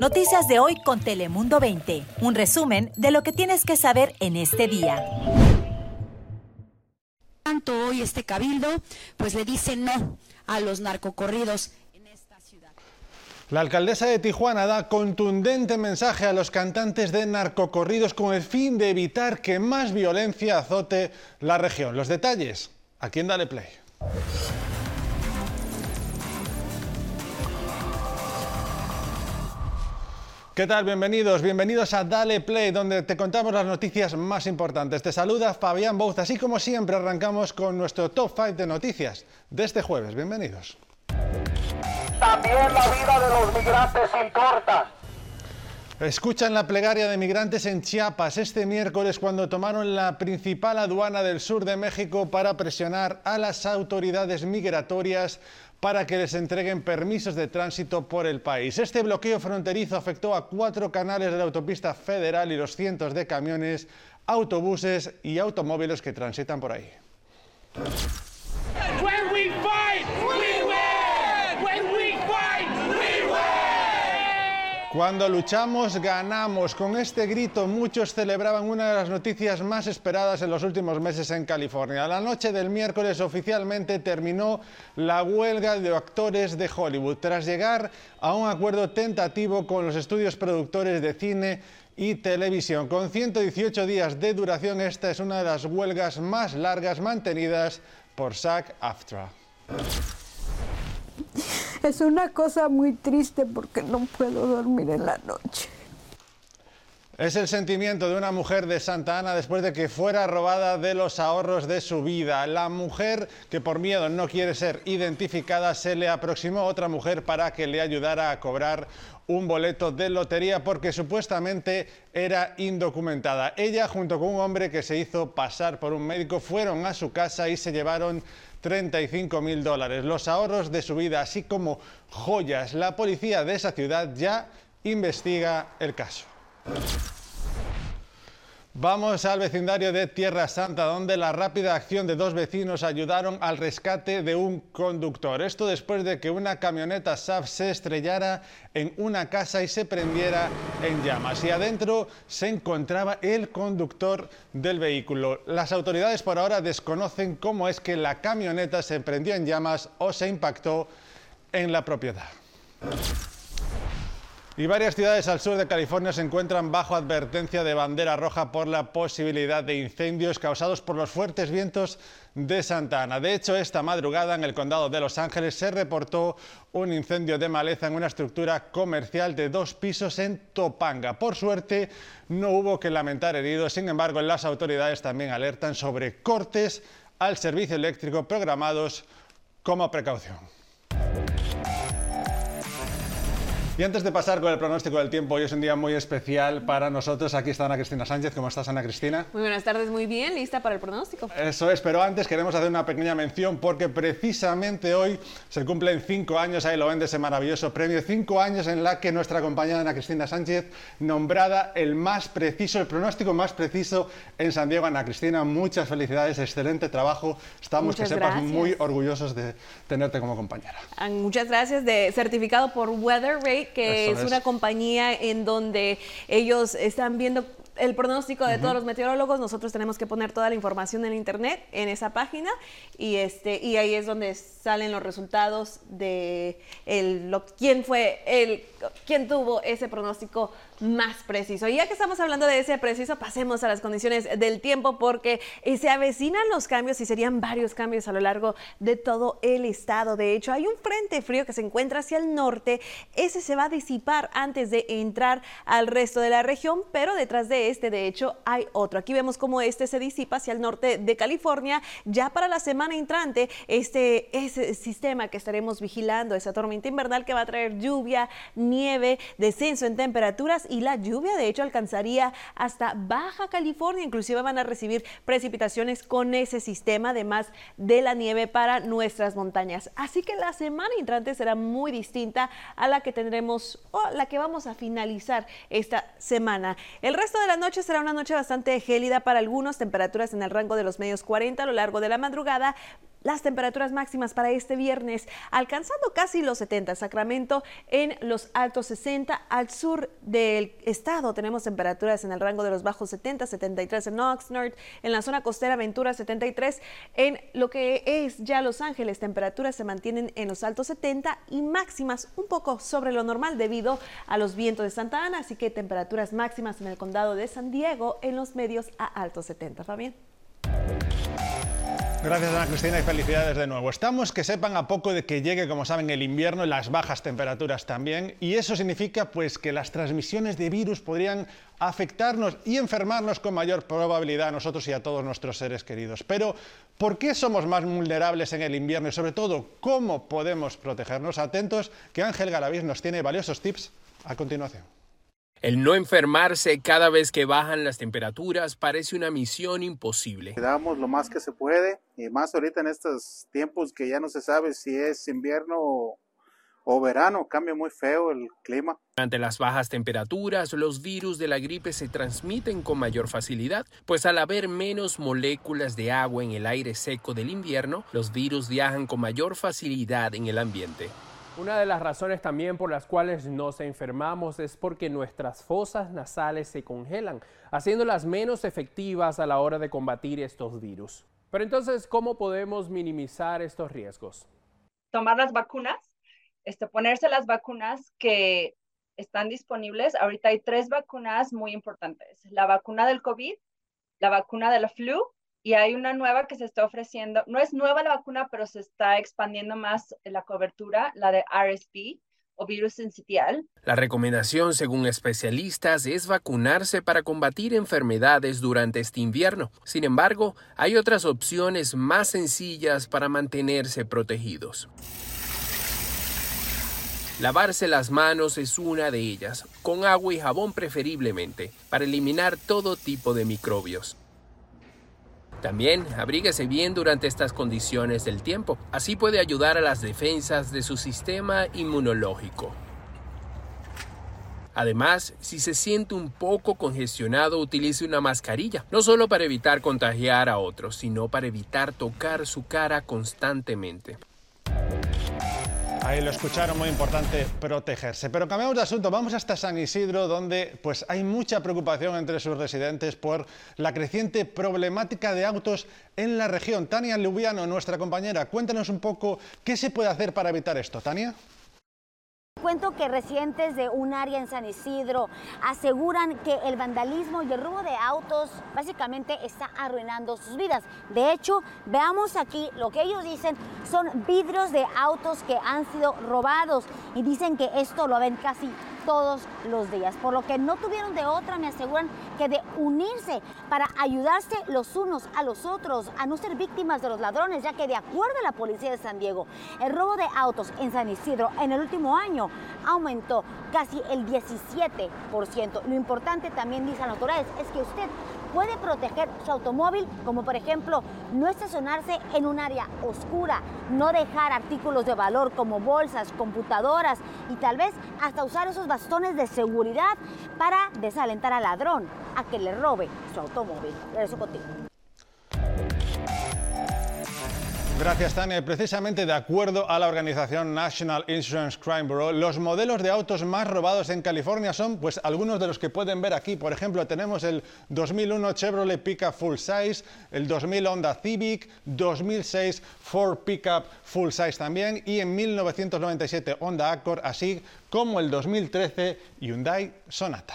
Noticias de hoy con Telemundo 20. Un resumen de lo que tienes que saber en este día. Tanto hoy este cabildo, pues le dice no a los narcocorridos en esta ciudad. La alcaldesa de Tijuana da contundente mensaje a los cantantes de narcocorridos con el fin de evitar que más violencia azote la región. Los detalles, aquí en Dale Play. ¿Qué tal? Bienvenidos, bienvenidos a Dale Play, donde te contamos las noticias más importantes. Te saluda Fabián Bouz, así como siempre arrancamos con nuestro top 5 de noticias de este jueves. Bienvenidos. También la vida de los migrantes importa. Escuchan la plegaria de migrantes en Chiapas este miércoles cuando tomaron la principal aduana del sur de México para presionar a las autoridades migratorias para que les entreguen permisos de tránsito por el país. Este bloqueo fronterizo afectó a cuatro canales de la autopista federal y los cientos de camiones, autobuses y automóviles que transitan por ahí. Cuando luchamos, ganamos. Con este grito muchos celebraban una de las noticias más esperadas en los últimos meses en California. La noche del miércoles oficialmente terminó la huelga de actores de Hollywood tras llegar a un acuerdo tentativo con los estudios productores de cine y televisión. Con 118 días de duración, esta es una de las huelgas más largas mantenidas por SAG-AFTRA. Es una cosa muy triste porque no puedo dormir en la noche. Es el sentimiento de una mujer de Santa Ana después de que fuera robada de los ahorros de su vida. La mujer que por miedo no quiere ser identificada se le aproximó a otra mujer para que le ayudara a cobrar un boleto de lotería porque supuestamente era indocumentada. Ella junto con un hombre que se hizo pasar por un médico fueron a su casa y se llevaron 35 mil dólares, los ahorros de su vida, así como joyas. La policía de esa ciudad ya investiga el caso. Vamos al vecindario de Tierra Santa, donde la rápida acción de dos vecinos ayudaron al rescate de un conductor. Esto después de que una camioneta SAF se estrellara en una casa y se prendiera en llamas. Y adentro se encontraba el conductor del vehículo. Las autoridades por ahora desconocen cómo es que la camioneta se prendió en llamas o se impactó en la propiedad. Y varias ciudades al sur de California se encuentran bajo advertencia de bandera roja por la posibilidad de incendios causados por los fuertes vientos de Santa Ana. De hecho, esta madrugada en el condado de Los Ángeles se reportó un incendio de maleza en una estructura comercial de dos pisos en Topanga. Por suerte, no hubo que lamentar heridos. Sin embargo, las autoridades también alertan sobre cortes al servicio eléctrico programados como precaución. Y antes de pasar con el pronóstico del tiempo, hoy es un día muy especial para nosotros. Aquí está Ana Cristina Sánchez. ¿Cómo estás, Ana Cristina? Muy buenas tardes, muy bien, lista para el pronóstico. Eso es, pero antes queremos hacer una pequeña mención porque precisamente hoy se cumplen cinco años, ahí lo ven de ese maravilloso premio, cinco años en la que nuestra compañera Ana Cristina Sánchez, nombrada el más preciso, el pronóstico más preciso en San Diego. Ana Cristina, muchas felicidades, excelente trabajo. Estamos, Muchas que sepas, gracias. muy orgullosos de tenerte como compañera. Ah, Muchas gracias, de certificado por Weather Rate, que es, es. una compañía en donde ellos están viendo el pronóstico de todos los meteorólogos. Nosotros tenemos que poner toda la información en internet, en esa página, y este y ahí es donde salen los resultados de el, lo- quién fue el quién tuvo ese pronóstico más preciso. Y ya que estamos hablando de ese preciso, pasemos a las condiciones del tiempo porque eh, se avecinan los cambios y serían varios cambios a lo largo de todo el estado. De hecho, hay un frente frío que se encuentra hacia el norte. Ese se va a disipar antes de entrar al resto de la región, pero detrás de este, de hecho, hay otro. Aquí vemos cómo este se disipa hacia el norte de California. Ya para la semana entrante, este, ese sistema que estaremos vigilando, esa tormenta invernal que va a traer lluvia, nieve, descenso en temperaturas y la lluvia de hecho alcanzaría hasta Baja California, inclusive van a recibir precipitaciones con ese sistema, además de la nieve para nuestras montañas. Así que la semana entrante será muy distinta a la que tendremos o la que vamos a finalizar esta semana. El resto de la noche será una noche bastante gélida para algunos, temperaturas en el rango de los medios 40 a lo largo de la madrugada. Las temperaturas máximas para este viernes, alcanzando casi los 70. Sacramento en los altos 60. Al sur del estado tenemos temperaturas en el rango de los bajos 70, 73 en Oxnard. En la zona costera Ventura 73. En lo que es ya Los Ángeles, temperaturas se mantienen en los altos 70 y máximas un poco sobre lo normal debido a los vientos de Santa Ana. Así que temperaturas máximas en el condado de San Diego en los medios a altos 70. Fabián. Gracias Ana Cristina y felicidades de nuevo. Estamos que sepan a poco de que llegue, como saben, el invierno y las bajas temperaturas también. Y eso significa pues que las transmisiones de virus podrían afectarnos y enfermarnos con mayor probabilidad a nosotros y a todos nuestros seres queridos. Pero, ¿por qué somos más vulnerables en el invierno y sobre todo, cómo podemos protegernos? Atentos que Ángel Galaviz nos tiene valiosos tips a continuación. El no enfermarse cada vez que bajan las temperaturas parece una misión imposible. Cuidamos lo más que se puede y más ahorita en estos tiempos que ya no se sabe si es invierno o, o verano, cambia muy feo el clima. Ante las bajas temperaturas, los virus de la gripe se transmiten con mayor facilidad, pues al haber menos moléculas de agua en el aire seco del invierno, los virus viajan con mayor facilidad en el ambiente. Una de las razones también por las cuales nos enfermamos es porque nuestras fosas nasales se congelan, haciéndolas menos efectivas a la hora de combatir estos virus. Pero entonces, ¿cómo podemos minimizar estos riesgos? Tomar las vacunas, este, ponerse las vacunas que están disponibles. Ahorita hay tres vacunas muy importantes. La vacuna del COVID, la vacuna de la flu y hay una nueva que se está ofreciendo. No es nueva la vacuna, pero se está expandiendo más la cobertura, la de RSV o virus sincitial. La recomendación, según especialistas, es vacunarse para combatir enfermedades durante este invierno. Sin embargo, hay otras opciones más sencillas para mantenerse protegidos. Lavarse las manos es una de ellas, con agua y jabón preferiblemente, para eliminar todo tipo de microbios. También abríguese bien durante estas condiciones del tiempo. Así puede ayudar a las defensas de su sistema inmunológico. Además, si se siente un poco congestionado, utilice una mascarilla, no solo para evitar contagiar a otros, sino para evitar tocar su cara constantemente. Ahí lo escucharon, muy importante protegerse. Pero cambiamos de asunto, vamos hasta San Isidro, donde pues, hay mucha preocupación entre sus residentes por la creciente problemática de autos en la región. Tania Lubiano, nuestra compañera, cuéntanos un poco qué se puede hacer para evitar esto. Tania. Cuento que residentes de un área en San Isidro aseguran que el vandalismo y el robo de autos básicamente está arruinando sus vidas. De hecho, veamos aquí lo que ellos dicen son vidrios de autos que han sido robados y dicen que esto lo ven casi todos los días, por lo que no tuvieron de otra, me aseguran, que de unirse para ayudarse los unos a los otros, a no ser víctimas de los ladrones, ya que de acuerdo a la policía de San Diego, el robo de autos en San Isidro en el último año aumentó casi el 17%. Lo importante también, dicen las autoridades, es que usted puede proteger su automóvil, como por ejemplo no estacionarse en un área oscura, no dejar artículos de valor como bolsas, computadoras y tal vez hasta usar esos bastones de seguridad para desalentar al ladrón a que le robe su automóvil. Regreso contigo. Gracias, Tania. Precisamente de acuerdo a la organización National Insurance Crime Bureau, los modelos de autos más robados en California son pues algunos de los que pueden ver aquí. Por ejemplo, tenemos el 2001 Chevrolet Pickup Full Size, el 2000 Honda Civic, 2006 Ford Pickup Full Size también y en 1997 Honda Accord, así como el 2013 Hyundai Sonata.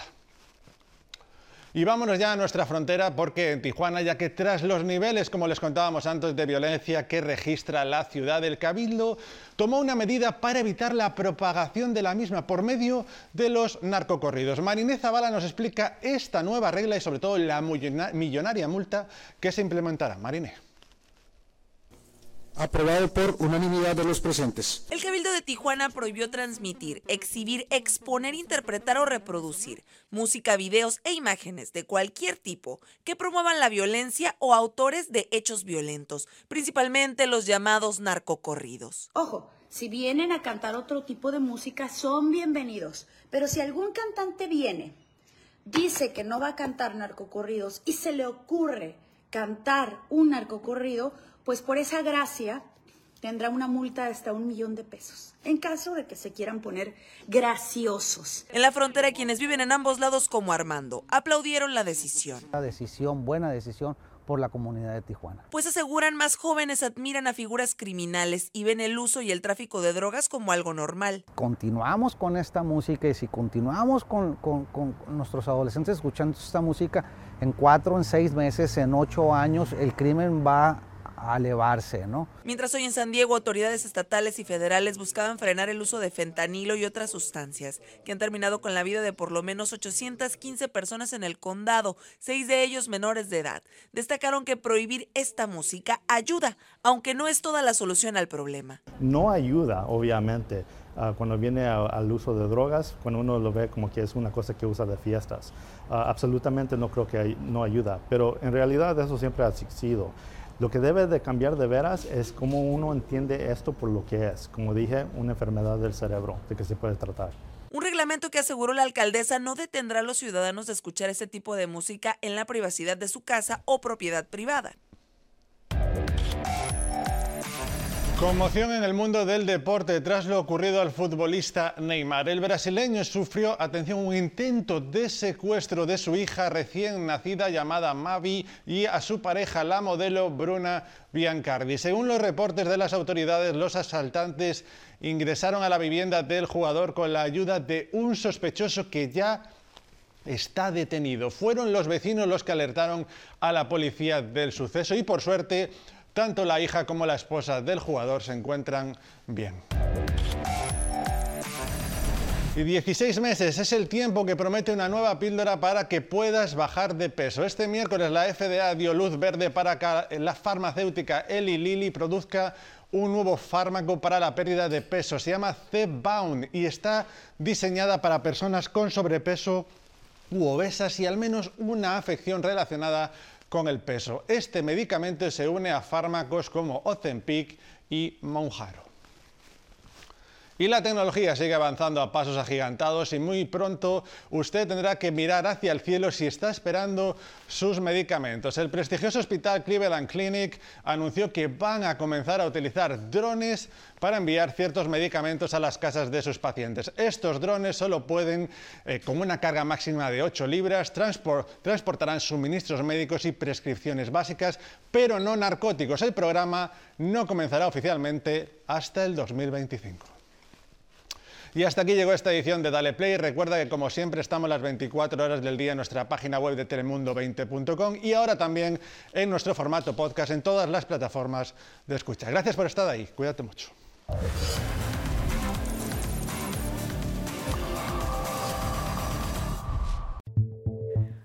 Y vámonos ya a nuestra frontera porque en Tijuana, ya que tras los niveles, como les contábamos antes, de violencia que registra la ciudad, el Cabildo tomó una medida para evitar la propagación de la misma por medio de los narcocorridos. Mariné Zavala nos explica esta nueva regla y sobre todo la millonaria multa que se implementará. Mariné aprobado por unanimidad de los presentes. El Cabildo de Tijuana prohibió transmitir, exhibir, exponer, interpretar o reproducir música, videos e imágenes de cualquier tipo que promuevan la violencia o autores de hechos violentos, principalmente los llamados narcocorridos. Ojo, si vienen a cantar otro tipo de música son bienvenidos, pero si algún cantante viene, dice que no va a cantar narcocorridos y se le ocurre cantar un narcocorrido, pues por esa gracia tendrá una multa de hasta un millón de pesos, en caso de que se quieran poner graciosos. En la frontera, quienes viven en ambos lados como Armando aplaudieron la decisión. La decisión, buena decisión por la comunidad de Tijuana. Pues aseguran más jóvenes admiran a figuras criminales y ven el uso y el tráfico de drogas como algo normal. Continuamos con esta música y si continuamos con, con, con nuestros adolescentes escuchando esta música, en cuatro, en seis meses, en ocho años, el crimen va a elevarse, ¿no? Mientras hoy en San Diego autoridades estatales y federales buscaban frenar el uso de fentanilo y otras sustancias que han terminado con la vida de por lo menos 815 personas en el condado, seis de ellos menores de edad. Destacaron que prohibir esta música ayuda, aunque no es toda la solución al problema. No ayuda, obviamente. Uh, cuando viene a, al uso de drogas, cuando uno lo ve como que es una cosa que usa de fiestas. Uh, absolutamente no creo que hay, no ayuda, pero en realidad eso siempre ha existido. Lo que debe de cambiar de veras es cómo uno entiende esto por lo que es, como dije, una enfermedad del cerebro, de que se puede tratar. Un reglamento que aseguró la alcaldesa no detendrá a los ciudadanos de escuchar ese tipo de música en la privacidad de su casa o propiedad privada. Conmoción en el mundo del deporte tras lo ocurrido al futbolista Neymar. El brasileño sufrió, atención, un intento de secuestro de su hija recién nacida llamada Mavi y a su pareja, la modelo Bruna Biancardi. Según los reportes de las autoridades, los asaltantes ingresaron a la vivienda del jugador con la ayuda de un sospechoso que ya está detenido. Fueron los vecinos los que alertaron a la policía del suceso y por suerte tanto la hija como la esposa del jugador se encuentran bien. Y 16 meses es el tiempo que promete una nueva píldora para que puedas bajar de peso. Este miércoles la FDA dio luz verde para que la farmacéutica Eli Lilly produzca un nuevo fármaco para la pérdida de peso. Se llama Zepbound y está diseñada para personas con sobrepeso u obesas y al menos una afección relacionada con el peso. Este medicamento se une a fármacos como Ozempic y Mounjaro. Y la tecnología sigue avanzando a pasos agigantados y muy pronto usted tendrá que mirar hacia el cielo si está esperando sus medicamentos. El prestigioso hospital Cleveland Clinic anunció que van a comenzar a utilizar drones para enviar ciertos medicamentos a las casas de sus pacientes. Estos drones solo pueden, eh, con una carga máxima de 8 libras, transport, transportarán suministros médicos y prescripciones básicas, pero no narcóticos. El programa no comenzará oficialmente hasta el 2025. Y hasta aquí llegó esta edición de Dale Play. Recuerda que como siempre estamos las 24 horas del día en nuestra página web de telemundo20.com y ahora también en nuestro formato podcast en todas las plataformas de escucha. Gracias por estar ahí. Cuídate mucho.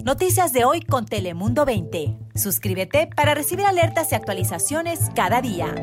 Noticias de hoy con Telemundo 20. Suscríbete para recibir alertas y actualizaciones cada día.